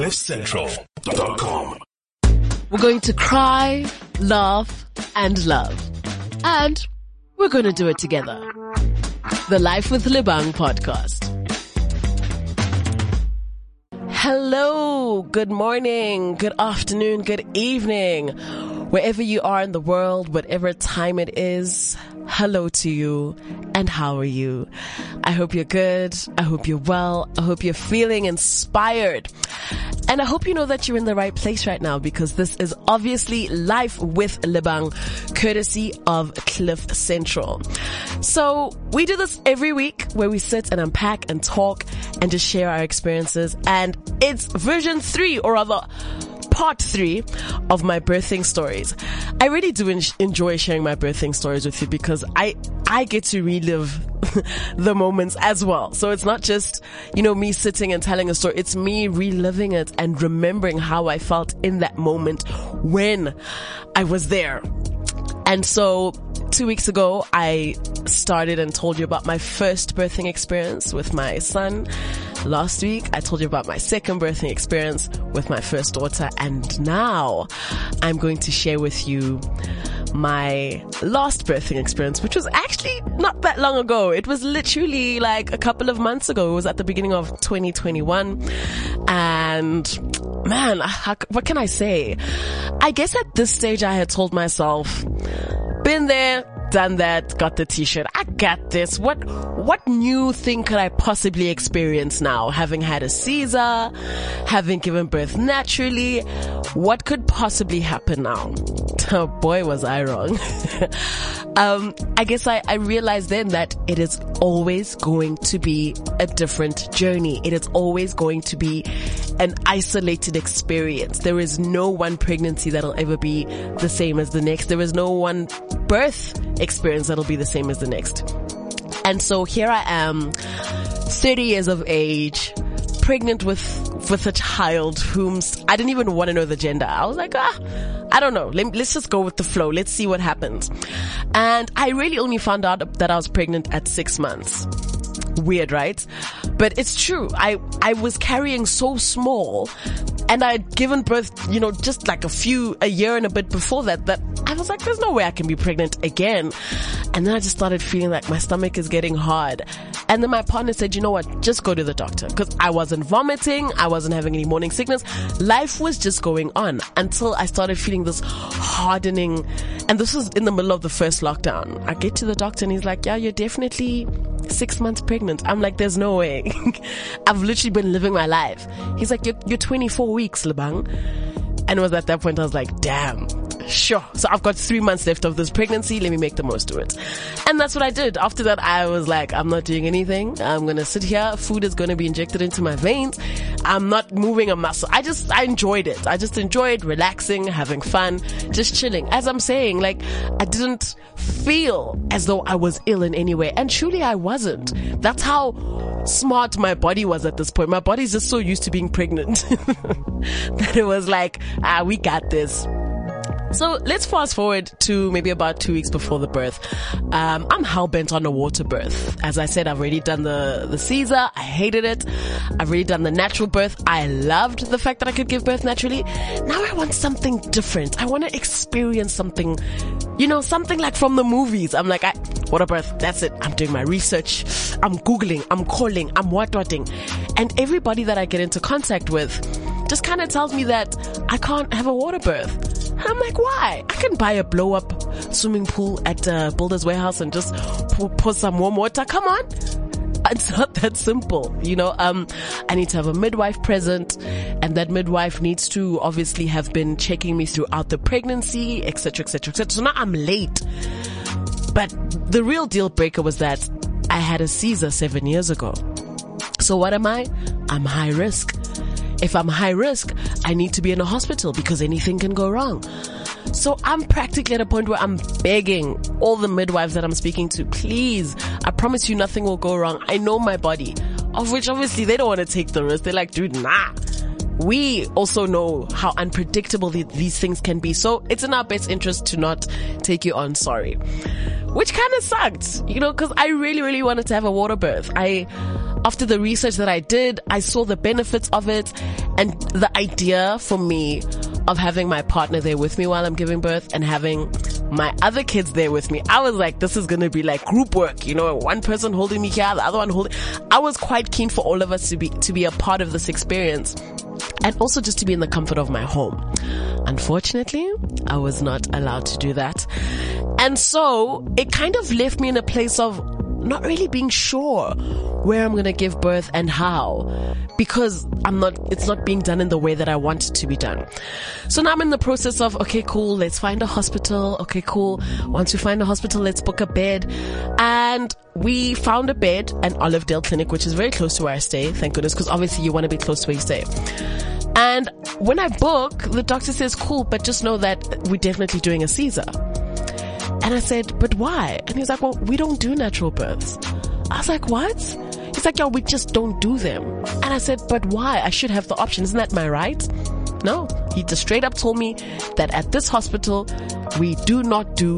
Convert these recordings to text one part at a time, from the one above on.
CliffCentral.com. We're going to cry, laugh, and love. And we're going to do it together. The Life with Lebang podcast. Hello, good morning, good afternoon, good evening. Wherever you are in the world, whatever time it is, hello to you and how are you? I hope you're good. I hope you're well. I hope you're feeling inspired. And I hope you know that you're in the right place right now because this is obviously Life with Lebang, courtesy of Cliff Central. So we do this every week where we sit and unpack and talk and just share our experiences. And it's version three or rather part three of my birthing stories. I really do en- enjoy sharing my birthing stories with you because I, I get to relive the moments as well. So it's not just, you know, me sitting and telling a story. It's me reliving it and remembering how I felt in that moment when I was there. And so two weeks ago, I started and told you about my first birthing experience with my son. Last week, I told you about my second birthing experience with my first daughter. And now I'm going to share with you my last birthing experience, which was actually not that long ago. It was literally like a couple of months ago. It was at the beginning of 2021. And man, how, what can I say? I guess at this stage I had told myself, been there, done that, got the t-shirt. I got this. What, what new thing could I possibly experience now? Having had a Caesar, having given birth naturally, what could possibly happen now? Oh boy, was I wrong. um, I guess I, I realized then that it is always going to be a different journey. It is always going to be an isolated experience. There is no one pregnancy that'll ever be the same as the next. There is no one birth experience that'll be the same as the next. And so here I am, 30 years of age, pregnant with with a child whom I didn't even want to know the gender. I was like, ah, I don't know. Let, us just go with the flow. Let's see what happens. And I really only found out that I was pregnant at six months. Weird, right? But it's true. I, I was carrying so small and I had given birth, you know, just like a few, a year and a bit before that, that I was like, there's no way I can be pregnant again. And then I just started feeling like my stomach is getting hard. And then my partner said, you know what? Just go to the doctor. Cause I wasn't vomiting. I wasn't having any morning sickness. Life was just going on until I started feeling this hardening. And this was in the middle of the first lockdown. I get to the doctor and he's like, yeah, you're definitely six months pregnant. I'm like, there's no way. I've literally been living my life. He's like, you're, you're 24 weeks, Lebang. And it was at that point I was like, damn, sure. So I've got three months left of this pregnancy. Let me make the most of it. And that's what I did. After that, I was like, I'm not doing anything. I'm going to sit here. Food is going to be injected into my veins. I'm not moving a muscle. I just, I enjoyed it. I just enjoyed relaxing, having fun, just chilling. As I'm saying, like, I didn't feel as though I was ill in any way. And truly I wasn't. That's how smart my body was at this point. My body's just so used to being pregnant that it was like, ah, we got this. So let's fast forward to maybe about two weeks before the birth. Um, I'm hell bent on a water birth. As I said, I've already done the, the Caesar. I hated it. I've already done the natural birth. I loved the fact that I could give birth naturally. Now I want something different. I want to experience something, you know, something like from the movies. I'm like, I, water birth. That's it. I'm doing my research. I'm Googling. I'm calling. I'm what whatting. And everybody that I get into contact with just kind of tells me that I can't have a water birth. I'm like, why? I can buy a blow up swimming pool at uh, Builder's Warehouse and just pour, pour some warm water. Come on. It's not that simple, you know. Um, I need to have a midwife present, and that midwife needs to obviously have been checking me throughout the pregnancy, etc., etc., etc. So now I'm late. But the real deal breaker was that I had a Caesar seven years ago. So what am I? I'm high risk. If I'm high risk, I need to be in a hospital because anything can go wrong. So I'm practically at a point where I'm begging all the midwives that I'm speaking to, please, I promise you nothing will go wrong. I know my body. Of which obviously they don't want to take the risk. They're like, dude, nah. We also know how unpredictable the, these things can be. So it's in our best interest to not take you on sorry. Which kind of sucked, you know, cause I really, really wanted to have a water birth. I, after the research that I did, I saw the benefits of it and the idea for me of having my partner there with me while I'm giving birth and having my other kids there with me. I was like, this is going to be like group work, you know, one person holding me here, the other one holding. I was quite keen for all of us to be, to be a part of this experience and also just to be in the comfort of my home. Unfortunately, I was not allowed to do that. And so it kind of left me in a place of not really being sure where I'm going to give birth and how because I'm not, it's not being done in the way that I want it to be done. So now I'm in the process of, okay, cool, let's find a hospital. Okay, cool. Once we find a hospital, let's book a bed. And we found a bed at Olivedale Clinic, which is very close to where I stay. Thank goodness, because obviously you want to be close to where you stay. And when I book, the doctor says, cool, but just know that we're definitely doing a Caesar. And I said, but why? And he's like, well, we don't do natural births. I was like, what? He's like, yo, we just don't do them. And I said, but why? I should have the option. Isn't that my right? No. He just straight up told me that at this hospital, we do not do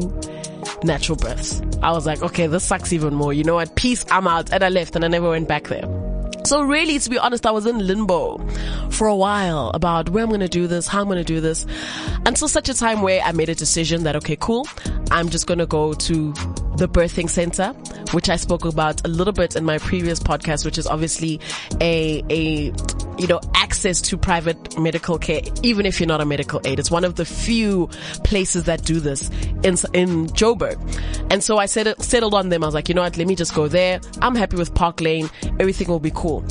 natural births. I was like, okay, this sucks even more. You know what? Peace. I'm out. And I left and I never went back there. So really, to be honest, I was in limbo for a while about where I'm going to do this, how I'm going to do this until such a time where I made a decision that, okay, cool. I'm just going to go to the birthing center, which I spoke about a little bit in my previous podcast, which is obviously a, a, you know, access to private medical care, even if you're not a medical aid. It's one of the few places that do this in, in Joburg. And so I settled, settled on them. I was like, you know what? Let me just go there. I'm happy with Park Lane. Everything will be cool.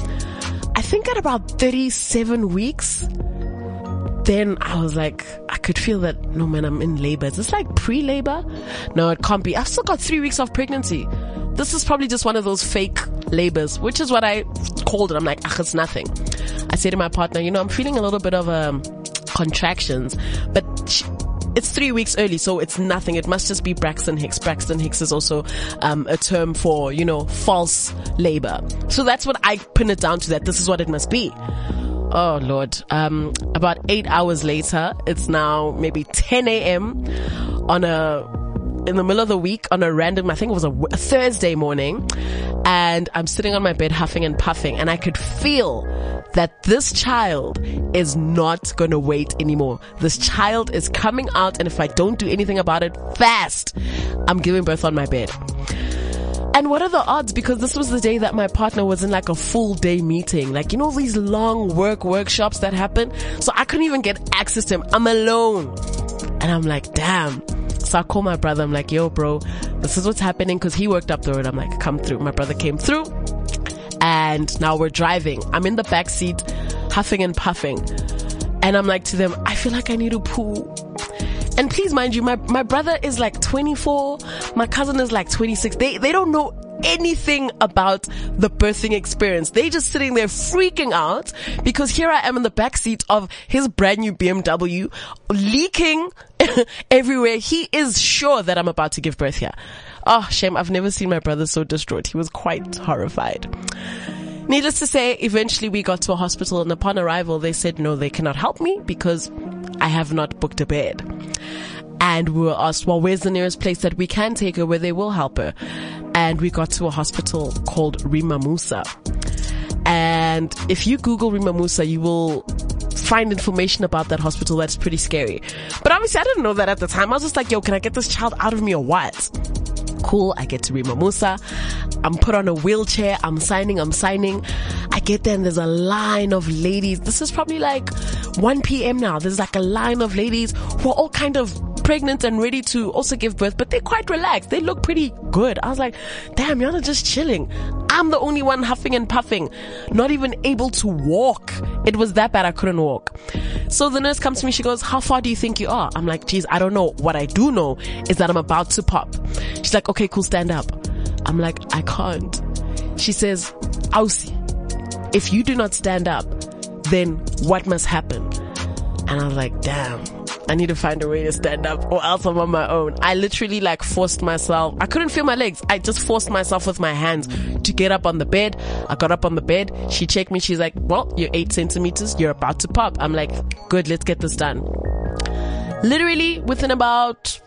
I think at about 37 weeks, then I was like, I could feel that, no man, I'm in labor. Is this like pre-labor? No, it can't be. I've still got three weeks of pregnancy. This is probably just one of those fake labors, which is what I called it. I'm like, ah, it's nothing. I say to my partner, you know, I'm feeling a little bit of, um, contractions, but it's three weeks early, so it's nothing. It must just be Braxton Hicks. Braxton Hicks is also um, a term for, you know, false labor. So that's what I pin it down to that this is what it must be. Oh Lord. Um, about eight hours later, it's now maybe 10 a.m. on a, in the middle of the week on a random, I think it was a, a Thursday morning. And I'm sitting on my bed huffing and puffing and I could feel that this child is not gonna wait anymore. This child is coming out and if I don't do anything about it fast, I'm giving birth on my bed. And what are the odds? Because this was the day that my partner was in like a full day meeting. Like, you know, these long work workshops that happen. So I couldn't even get access to him. I'm alone. And I'm like, damn. So I call my brother. I'm like, yo, bro, this is what's happening. Cause he worked up the road. I'm like, come through. My brother came through and now we're driving. I'm in the back seat, huffing and puffing. And I'm like to them, I feel like I need to poo. And please mind you, my, my brother is like 24. My cousin is like 26. They, they don't know anything about the birthing experience. They just sitting there freaking out because here I am in the back seat of his brand new BMW leaking everywhere. He is sure that I'm about to give birth here. Oh, shame. I've never seen my brother so distraught. He was quite horrified. Needless to say, eventually we got to a hospital and upon arrival, they said, no, they cannot help me because I have not booked a bed. And we were asked, well, where's the nearest place that we can take her where they will help her? And we got to a hospital called Rahima Moosa. And if you Google Rahima Moosa, you will find information about that hospital that's pretty scary. But obviously I didn't know that at the time. I was just like, yo, can I get this child out of me or what? Cool. I get to Rahima Moosa. I'm put on a wheelchair. I'm signing. I'm signing. I get there and there's a line of ladies. This is probably like 1 p.m. now. There's like a line of ladies who are all kind of pregnant and ready to also give birth, but they're quite relaxed. They look pretty good. I was like, damn, y'all are just chilling. I'm the only one huffing and puffing, not even able to walk. It was that bad I couldn't walk. So the nurse comes to me, she goes, how far do you think you are? I'm like, geez, I don't know. What I do know is that I'm about to pop. She's like, okay, cool, stand up. I'm like, I can't. She says, Ausi, if you do not stand up, then what must happen? And I was like, damn. I need to find a way to stand up or else I'm on my own. I literally like forced myself. I couldn't feel my legs. I just forced myself with my hands to get up on the bed. I got up on the bed. She checked me. She's like, well, you're eight centimeters. You're about to pop. I'm like, good. Let's get this done. Literally within about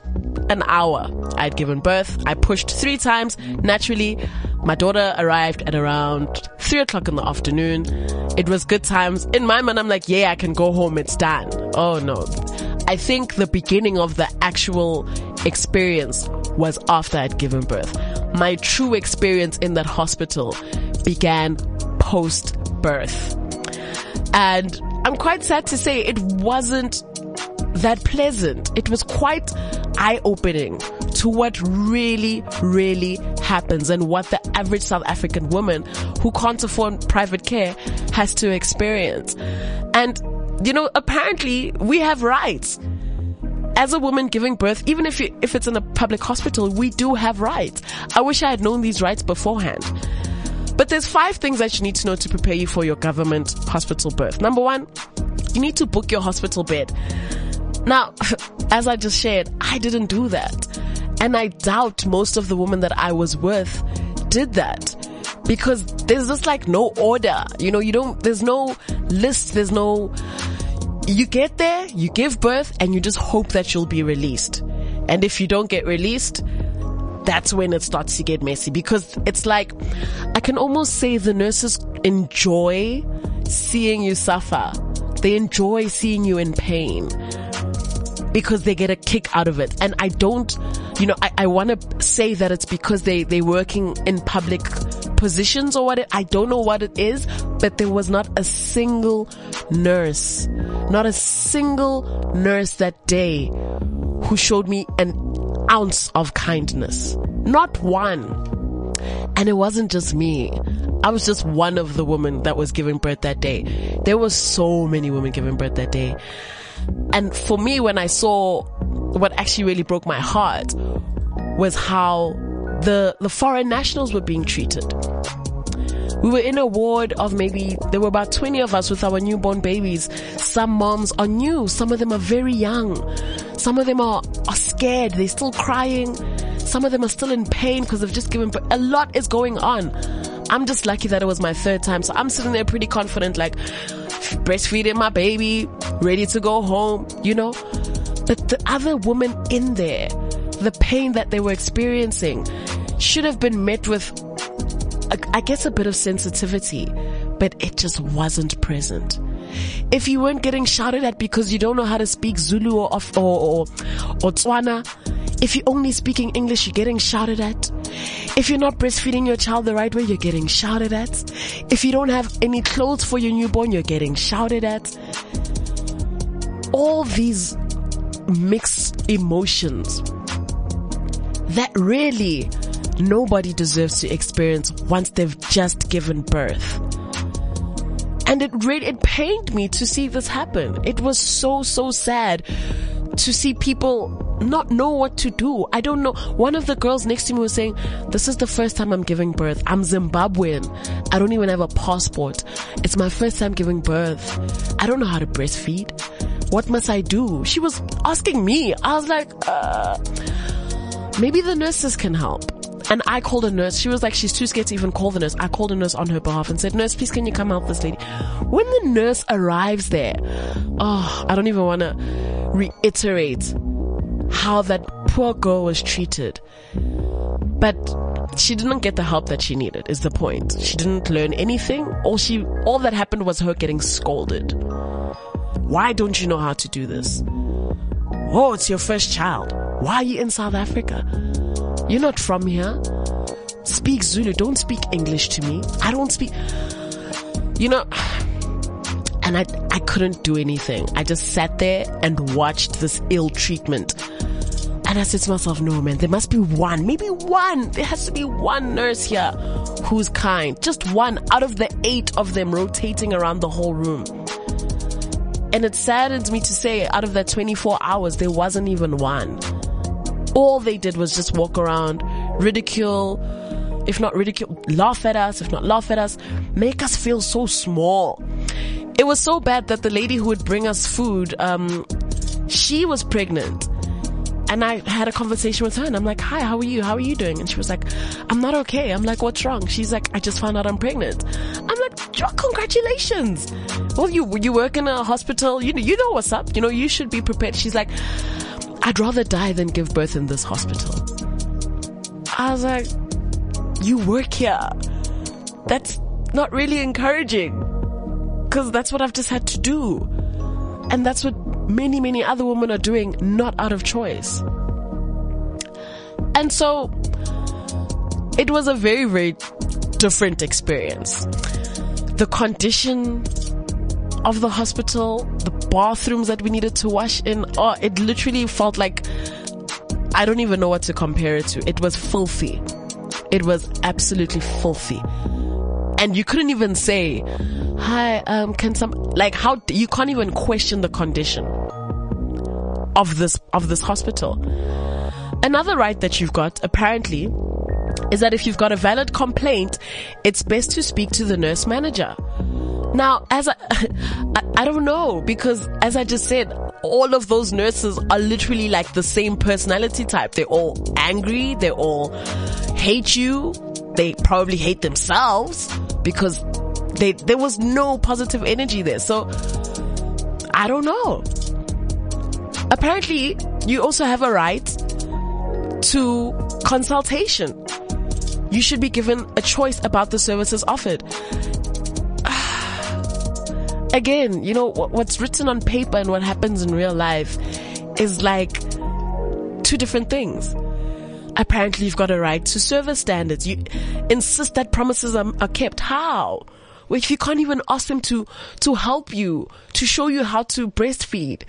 an hour, I'd given birth. I pushed three times. Naturally, My daughter arrived at around three o'clock in the afternoon. It was good times. In my mind, I'm like, yeah, I can go home. It's done. Oh no. I think the beginning of the actual experience was after I'd given birth. My true experience in that hospital began post birth. And I'm quite sad to say it wasn't that pleasant. It was quite eye opening to what really, really happens and what the average South African woman who can't afford private care has to experience. And, you know, apparently we have rights. As a woman giving birth, even if you, if it's in a public hospital, we do have rights. I wish I had known these rights beforehand. But there's five things that you need to know to prepare you for your government hospital birth. Number one, you need to book your hospital bed. Now, as I just shared, I didn't do that. And I doubt most of the women that I was with did that. Because there's just like no order. You know, you don't, there's no list, there's no, you get there, you give birth, and you just hope that you'll be released. And if you don't get released, that's when it starts to get messy because it's like, I can almost say the nurses enjoy seeing you suffer. They enjoy seeing you in pain because they get a kick out of it. And I don't, you know, I, I want to say that it's because they, they working in public positions or what it, I don't know what it is, but there was not a single nurse, not a single nurse that day who showed me an ounce of kindness. Not one. And it wasn't just me. I was just one of the women that was giving birth that day. There were so many women giving birth that day. And for me, when I saw what actually really broke my heart was how the, the foreign nationals were being treated. We were in a ward of maybe, there were about 20 of us with our newborn babies. Some moms are new. Some of them are very young. Some of them are, are scared. They're still crying. Some of them are still in pain because they've just given. A lot is going on. I'm just lucky that it was my third time. So I'm sitting there pretty confident, like breastfeeding my baby, ready to go home, you know? But the other woman in there, the pain that they were experiencing should have been met with, I guess, a bit of sensitivity, but it just wasn't present. If you weren't getting shouted at because you don't know how to speak Zulu or, or, or, or Tswana, if you're only speaking English, you're getting shouted at. If you're not breastfeeding your child the right way, you're getting shouted at. If you don't have any clothes for your newborn, you're getting shouted at. All these mixed emotions that really nobody deserves to experience once they've just given birth. And it really, it pained me to see this happen. It was so, so sad to see people not know what to do. I don't know. One of the girls next to me was saying, this is the first time I'm giving birth. I'm Zimbabwean. I don't even have a passport. It's my first time giving birth. I don't know how to breastfeed. What must I do? She was asking me. I was like, uh, maybe the nurses can help. And I called a nurse. She was like, she's too scared to even call the nurse. I called a nurse on her behalf and said, nurse, please can you come help this lady? When the nurse arrives there, oh, I don't even want to reiterate how that poor girl was treated. But she didn't get the help that she needed is the point. She didn't learn anything. All she, all that happened was her getting scolded. Why don't you know how to do this? Oh, it's your first child. Why are you in South Africa? You're not from here. Speak Zulu. Don't speak English to me. I don't speak. You know, and I, I couldn't do anything. I just sat there and watched this ill treatment. And I said to myself, no man, there must be one, maybe one. There has to be one nurse here who's kind. Just one out of the eight of them rotating around the whole room. And it saddens me to say out of that 24 hours, there wasn't even one all they did was just walk around, ridicule, if not ridicule, laugh at us, if not laugh at us, make us feel so small. It was so bad that the lady who would bring us food, um, she was pregnant. And I had a conversation with her and I'm like, hi, how are you? How are you doing? And she was like, I'm not okay. I'm like, what's wrong? She's like, I just found out I'm pregnant. I'm like, congratulations. Well, you, you work in a hospital. You you know what's up. You know, you should be prepared. She's like, I'd rather die than give birth in this hospital. I was like, you work here. That's not really encouraging. Cause that's what I've just had to do. And that's what many, many other women are doing, not out of choice. And so it was a very, very different experience. The condition of the hospital, the bathrooms that we needed to wash in, oh, it literally felt like I don't even know what to compare it to. It was filthy. It was absolutely filthy. And you couldn't even say, hi, um, can some, like how, you can't even question the condition of this, of this hospital. Another right that you've got, apparently, is that if you've got a valid complaint, it's best to speak to the nurse manager. Now, as I, I, don't know, because as I just said, all of those nurses are literally like the same personality type. They're all angry. They all hate you. They probably hate themselves because they, there was no positive energy there. So, I don't know. Apparently, you also have a right to consultation. You should be given a choice about the services offered. Again, you know, what's written on paper and what happens in real life is like two different things. Apparently you've got a right to service standards. You insist that promises are, are kept. How? If you can't even ask them to, to help you, to show you how to breastfeed,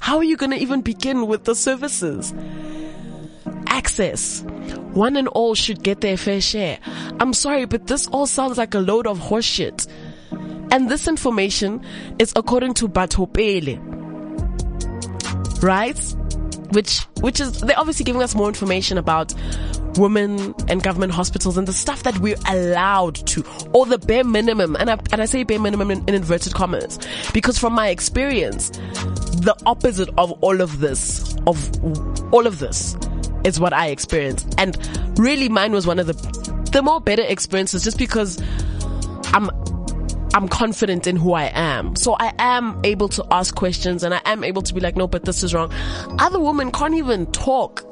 how are you going to even begin with the services? Access. One and all should get their fair share. I'm sorry, but this all sounds like a load of horseshit. And this information is according to Batho Pele. Right? Which, which is, they're obviously giving us more information about women and government hospitals and the stuff that we're allowed to, or the bare minimum. And I, and I say bare minimum in, in inverted commas, because from my experience, the opposite of all of this, of all of this is what I experienced. And really mine was one of the, the more better experiences just because I'm, I'm confident in who I am. So I am able to ask questions and I am able to be like, no, but this is wrong. Other women can't even talk.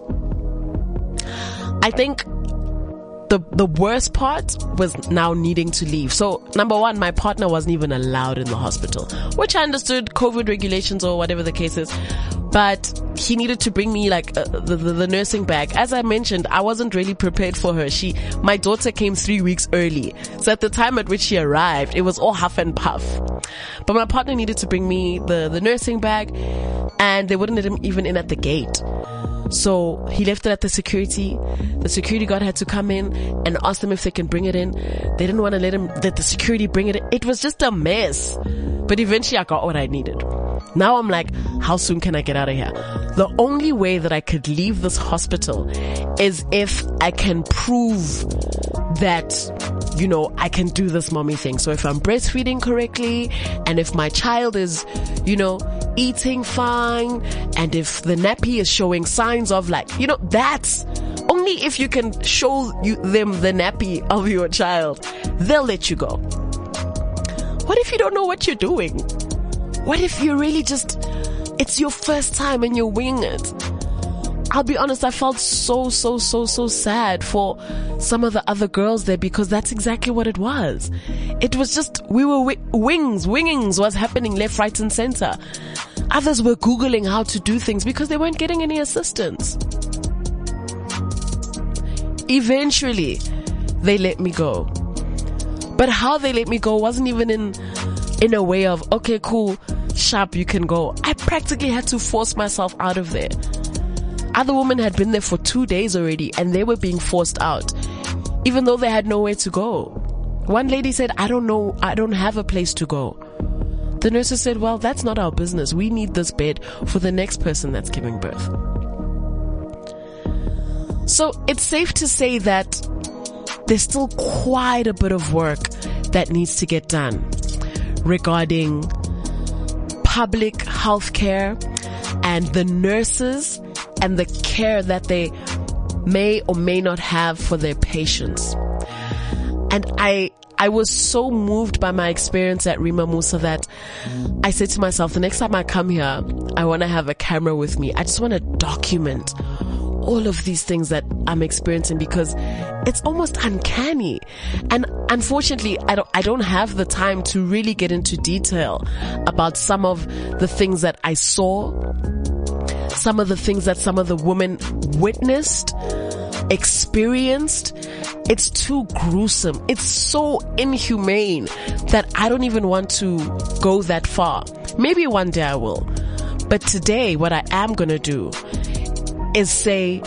I think the the worst part was now needing to leave. So number one, my partner wasn't even allowed in the hospital, which I understood COVID regulations or whatever the case is. But he needed to bring me like uh, the, the, the nursing bag. As I mentioned, I wasn't really prepared for her. She, my daughter came three weeks early. So at the time at which she arrived, it was all huff and puff. But my partner needed to bring me the, the nursing bag and they wouldn't let him even in at the gate. So he left it at the security. The security guard had to come in and ask them if they can bring it in. They didn't want to let him, let the security bring it. It was just a mess. But eventually I got what I needed. Now I'm like, how soon can I get out of here? The only way that I could leave this hospital is if I can prove that, you know, I can do this mommy thing. So if I'm breastfeeding correctly and if my child is, you know, eating fine and if the nappy is showing signs of like, you know, that's only if you can show you, them the nappy of your child, they'll let you go. What if you don't know what you're doing? What if you really just, it's your first time and you're winging it? I'll be honest, I felt so, so, so, so sad for some of the other girls there because that's exactly what it was. It was just, we were wi- wings, wingings was happening left, right and center. Others were Googling how to do things because they weren't getting any assistance. Eventually, they let me go. But how they let me go wasn't even in, in a way of, okay, cool, sharp, you can go. I practically had to force myself out of there. Other women had been there for two days already and they were being forced out, even though they had nowhere to go. One lady said, I don't know, I don't have a place to go. The nurses said, well, that's not our business. We need this bed for the next person that's giving birth. So it's safe to say that there's still quite a bit of work that needs to get done regarding public health care and the nurses and the care that they may or may not have for their patients. And I I was so moved by my experience at Rahima Moosa that I said to myself, the next time I come here, I want to have a camera with me. I just want to document all of these things that I'm experiencing because it's almost uncanny. And unfortunately, I don't, I don't have the time to really get into detail about some of the things that I saw, some of the things that some of the women witnessed, experienced. It's too gruesome. It's so inhumane that I don't even want to go that far. Maybe one day I will. But today, what I am gonna do is say,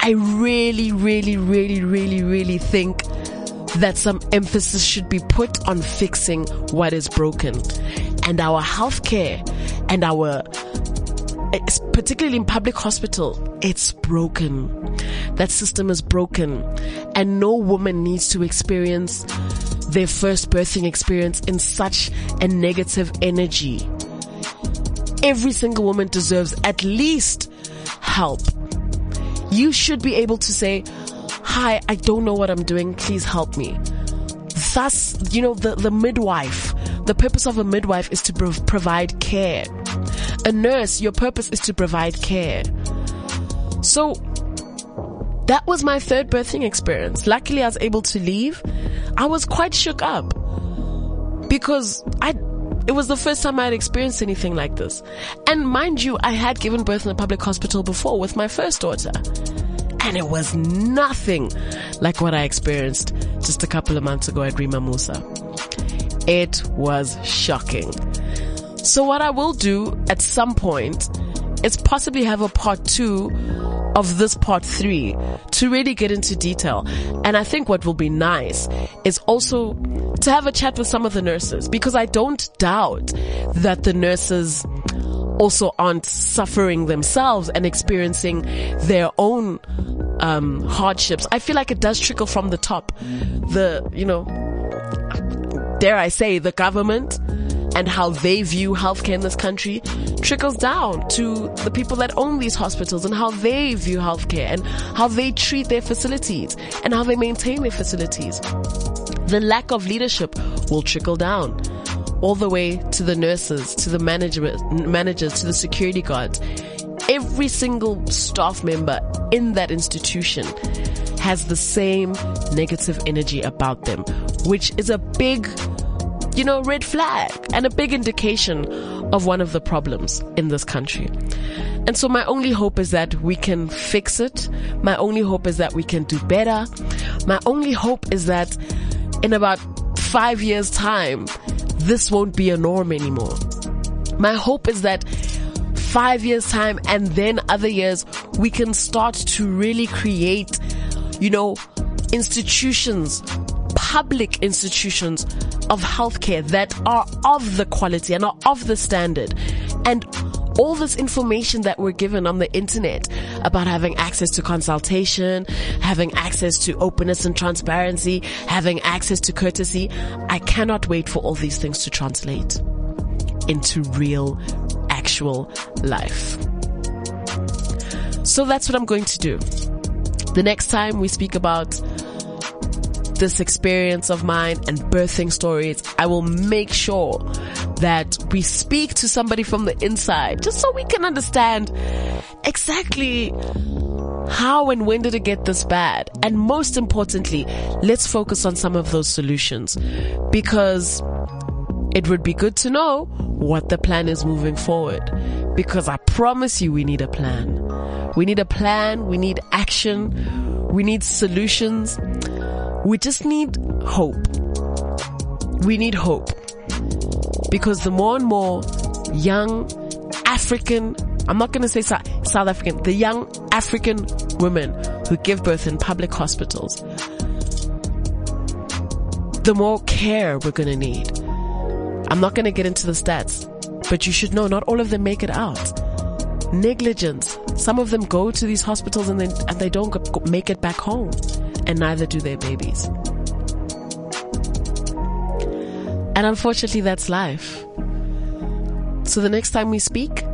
I really, really, really, really, really think that some emphasis should be put on fixing what is broken. And our healthcare and our, particularly in public hospital, it's broken. That system is broken. And no woman needs to experience their first birthing experience in such a negative energy. Every single woman deserves at least help. You should be able to say, hi, I don't know what I'm doing. Please help me. Thus, you know, the, the midwife, the purpose of a midwife is to prov- provide care. A nurse, your purpose is to provide care. So, that was my third birthing experience. Luckily, I was able to leave. I was quite shook up because I it was the first time I had experienced anything like this. And mind you, I had given birth in a public hospital before with my first daughter. And it was nothing like what I experienced just a couple of months ago at Rahima Moosa. It was shocking. So what I will do at some point is possibly have a part two of this part three to really get into detail. And I think what will be nice is also to have a chat with some of the nurses because I don't doubt that the nurses also aren't suffering themselves and experiencing their own um, hardships. I feel like it does trickle from the top. The, you know, dare I say, the government and how they view healthcare in this country trickles down to the people that own these hospitals and how they view healthcare and how they treat their facilities and how they maintain their facilities. The lack of leadership will trickle down all the way to the nurses, to the management, managers, to the security guards. Every single staff member in that institution has the same negative energy about them, which is a big you know, red flag and a big indication of one of the problems in this country. And so my only hope is that we can fix it. My only hope is that we can do better. My only hope is that in about five years time, this won't be a norm anymore. My hope is that five years time and then other years, we can start to really create, you know, institutions, public institutions of healthcare that are of the quality and are of the standard. And all this information that we're given on the internet about having access to consultation, having access to openness and transparency, having access to courtesy. I cannot wait for all these things to translate into real, actual life. So that's what I'm going to do. The next time we speak about this experience of mine and birthing stories, I will make sure that we speak to somebody from the inside just so we can understand exactly how and when did it get this bad? And most importantly, let's focus on some of those solutions because it would be good to know what the plan is moving forward. Because I promise you we need a plan. We need a plan. We need action. We need solutions. We just need hope. We need hope. Because the more and more young African, I'm not going to say South African, the young African women who give birth in public hospitals, the more care we're going to need. I'm not going to get into the stats, but you should know not all of them make it out. Negligence. Some of them go to these hospitals and they, and they don't make it back home and neither do their babies. And unfortunately, that's life. So the next time we speak,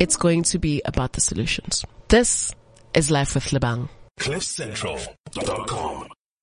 it's going to be about the solutions. This is Life with Lebang. CliffCentral.com